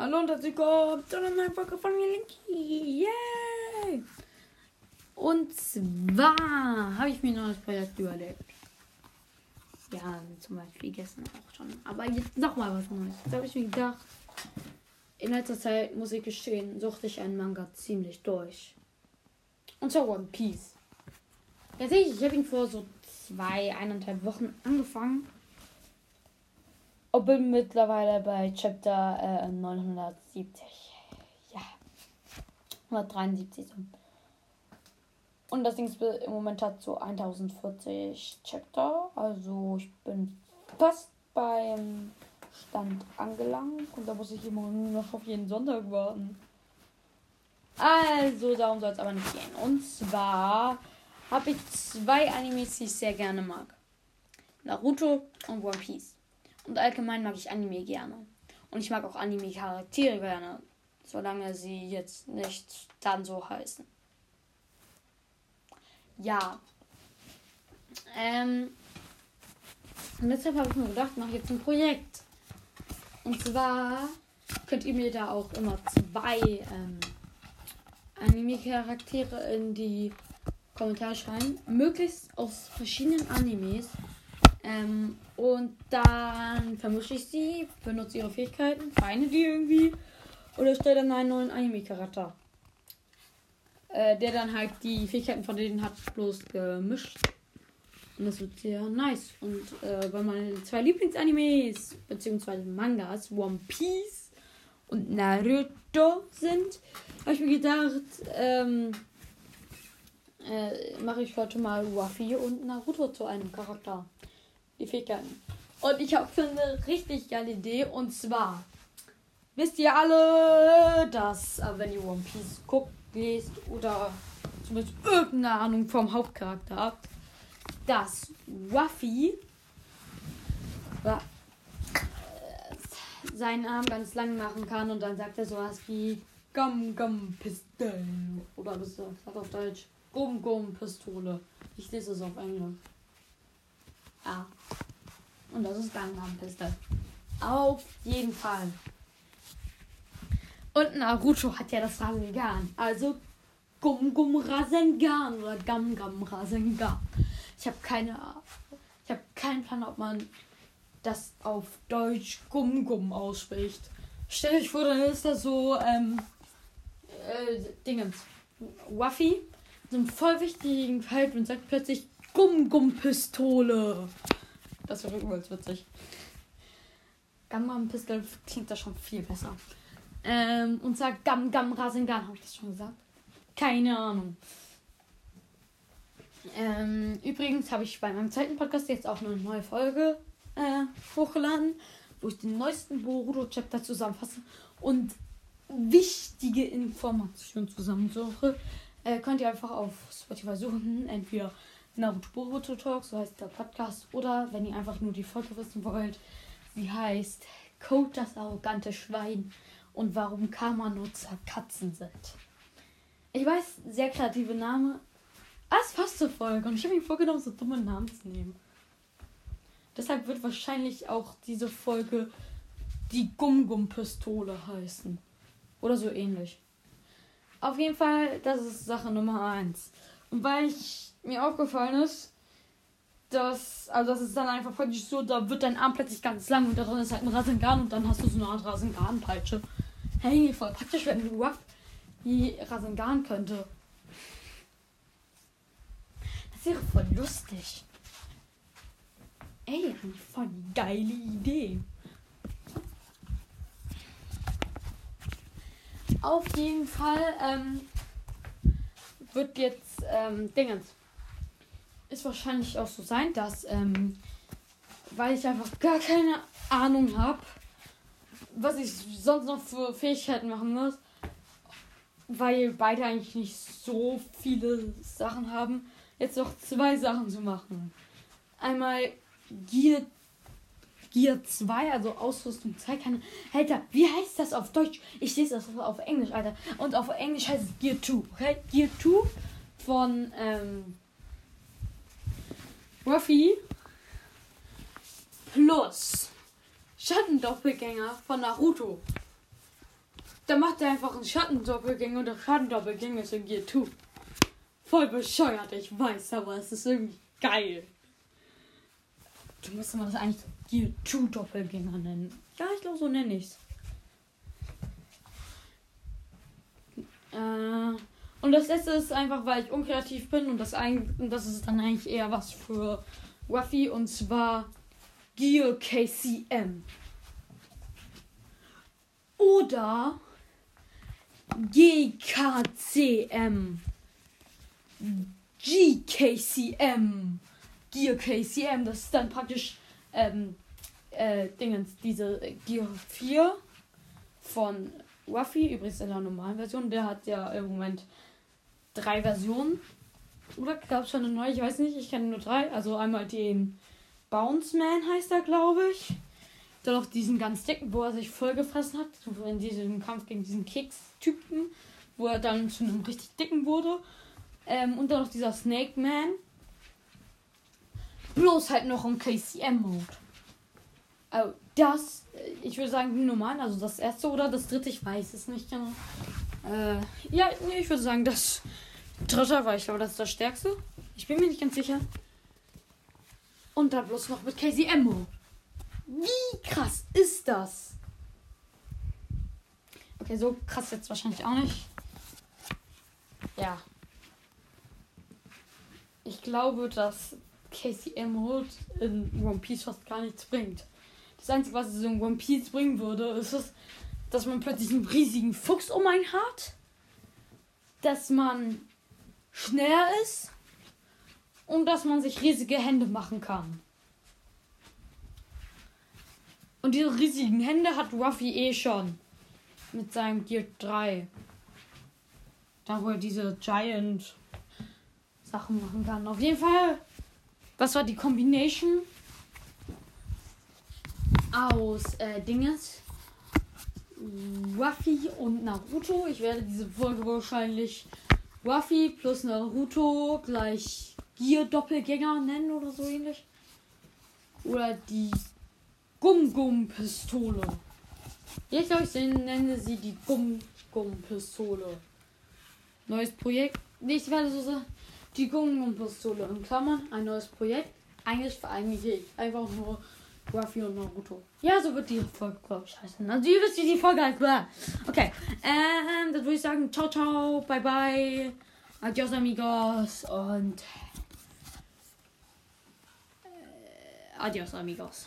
Hallo und herzlich willkommen zu einer neuen Folge von mir, Linky. Yay! Und zwar habe ich mir ein neues Projekt überlegt. Ja, zum Beispiel gestern auch schon. Aber jetzt noch mal was Neues. Jetzt habe ich mir gedacht, in letzter Zeit, muss ich gestehen, suchte ich einen Manga ziemlich durch. Und zwar One Piece. Jetzt sehe ich, ich habe ihn vor so zwei, eineinhalb Wochen angefangen. Und bin mittlerweile bei Chapter äh, 970. Ja. 173 so. Und das Ding ist im Moment hat so 1040 Chapter. Also ich bin fast beim Stand angelangt. Und da muss ich immer nur noch auf jeden Sonntag warten. Also darum soll es aber nicht gehen. Und zwar habe ich zwei Animes, die ich sehr gerne mag. Naruto und One Piece. Und allgemein mag ich Anime gerne. Und ich mag auch Anime-Charaktere gerne. Solange sie jetzt nicht dann so heißen. Ja. Ähm. Und deshalb habe ich mir gedacht, mache jetzt ein Projekt. Und zwar könnt ihr mir da auch immer zwei ähm, Anime-Charaktere in die Kommentare schreiben. Möglichst aus verschiedenen Animes. Ähm, und dann vermische ich sie, benutze ihre Fähigkeiten, feine die irgendwie oder stelle dann einen neuen Anime-Charakter. Äh, der dann halt die Fähigkeiten von denen hat bloß gemischt. Und das wird sehr nice. Und äh, weil meine zwei Lieblingsanimes, beziehungsweise Mangas, One Piece und Naruto sind, habe ich mir gedacht, ähm, äh, mache ich heute mal Ruffy und Naruto zu einem Charakter. Die Fähigkeiten. Und ich habe eine richtig geile Idee. Und zwar, wisst ihr alle, dass, äh, wenn ihr One Piece guckt, lest oder zumindest irgendeine Ahnung vom Hauptcharakter habt, dass Ruffy seinen Arm ganz lang machen kann und dann sagt er sowas wie Gum Gum Pistol oder was sagt auf Deutsch Gum Gum Pistole. Ich lese es auf Englisch. Ja. Und das ist Gangnam Pistol. Auf jeden Fall. Und Naruto hat ja das Rasengan. Also Gum Gum Rasengan oder Gam Gam Rasengan. Ich habe keine Ich habe keinen Plan, ob man das auf Deutsch Gum Gum ausspricht. Stell euch vor, dann ist das so, ähm, äh, Dingens. Waffy, so einem voll wichtigen Fight und sagt plötzlich Gum Gum Pistole. Das wäre übelst witzig. Gum Gum Pistole klingt da schon viel besser. Ähm, und sagt Gam Gam Rasengan. Habe ich das schon gesagt? Keine Ahnung. Ähm, übrigens habe ich bei meinem zweiten Podcast jetzt auch eine neue Folge äh, hochgeladen, wo ich den neuesten Boruto-Chapter zusammenfasse und wichtige Informationen zusammensuche. Äh, könnt ihr einfach auf Spotify suchen, entweder Naruto Boruto Talk, so heißt der Podcast, oder wenn ihr einfach nur die Folge wissen wollt, sie heißt Code das arrogante Schwein und warum Karma-Nutzer Katzen sind. Ich weiß, sehr kreative Name. Alles passt zur Folge und ich habe mir vorgenommen, so dumme Namen zu nehmen. Deshalb wird wahrscheinlich auch diese Folge die Gum-Gum-Pistole heißen. Oder so ähnlich. Auf jeden Fall, das ist Sache Nummer 1. Weil ich, mir aufgefallen ist, dass, also das ist dann einfach praktisch so, da wird dein Arm plötzlich ganz lang und darin ist halt ein Rasengan und dann hast du so eine Art Rasengan-Peitsche. Hey, voll praktisch, wenn du Ruff wie Rasengan könnte. Das wäre voll lustig. Ey, eine voll geile Idee. Auf jeden Fall ähm, wird jetzt ähm, Dingens. Ist wahrscheinlich auch so sein, dass, ähm, weil ich einfach gar keine Ahnung habe, was ich sonst noch für Fähigkeiten machen muss, weil beide eigentlich nicht so viele Sachen haben, jetzt noch zwei Sachen zu machen. Einmal Gear, Gear 2, also Ausrüstung 2 kann. Alter, wie heißt das auf Deutsch? Ich lese das auf Englisch, Alter. Und auf Englisch heißt es Gear 2. Okay? Gear 2 von ähm, Ruffy plus Schattendoppelgänger von Naruto. Da macht er einfach einen Schattendoppelgänger und der Schattendoppelgänger ist in Gear 2. Voll bescheuert, ich weiß, aber es ist irgendwie geil. Du müsste man das eigentlich Gear 2 Doppelgänger nennen. Ja, ich glaube, so nenne ich es. Äh, und das letzte ist einfach, weil ich unkreativ bin und das, ein, das ist dann eigentlich eher was für Ruffy und zwar Gear KCM. Oder GKCM. GKCM. Gear KCM. Das ist dann praktisch ähm, äh, Dingens, diese Gear 4 von Ruffy, übrigens in der normalen Version. Der hat ja im Moment drei Versionen. Oder gab es schon eine neue? Ich weiß nicht, ich kenne nur drei. Also einmal den Bounce Man heißt er, glaube ich. Dann noch diesen ganz dicken, wo er sich vollgefressen hat. In diesem Kampf gegen diesen Keks-Typen. Wo er dann zu einem richtig dicken wurde. Ähm, und dann noch dieser Snake Man. Bloß halt noch im KCM-Mode. Also das, äh, ich würde sagen, normal, also das erste oder das dritte, ich weiß es nicht genau. Äh, ja, nee, ich würde sagen, das dritte, weil ich glaube, das ist das stärkste. Ich bin mir nicht ganz sicher. Und dann bloß noch mit KCM. Wie krass ist das? Okay, so krass jetzt wahrscheinlich auch nicht. Ja. Ich glaube, dass KCM Mode in One Piece fast gar nichts bringt. Das Einzige, was es in One Piece bringen würde, ist es, dass man plötzlich einen riesigen Fuchs um einen hat. Dass man schneller ist. Und dass man sich riesige Hände machen kann. Und diese riesigen Hände hat Ruffy eh schon. Mit seinem Gear 3. Da wo er diese Giant Sachen machen kann. Auf jeden Fall. Was war die Combination? Aus äh, Dinges. Ruffy und Naruto. Ich werde diese Folge wahrscheinlich Ruffy plus Naruto gleich Gear Doppelgänger nennen oder so ähnlich. Oder die Gum-Gum-Pistole. Ich glaube, ich nenne sie die Gum-Gum-Pistole. Neues Projekt. Nee, ich werde so sagen, die Gum-Gum-Pistole. In Klammern, ein neues Projekt. Eigentlich für eigentlich einfach nur Ruffy und Naruto. Ja, so wird die Folge, glaube ich, heißen. Also ihr wisst, wie die Folge heißt. Okay, ähm, das würde ich sagen, ciao, ciao, bye, bye. Adios, amigos. Und... Äh, adios, amigos.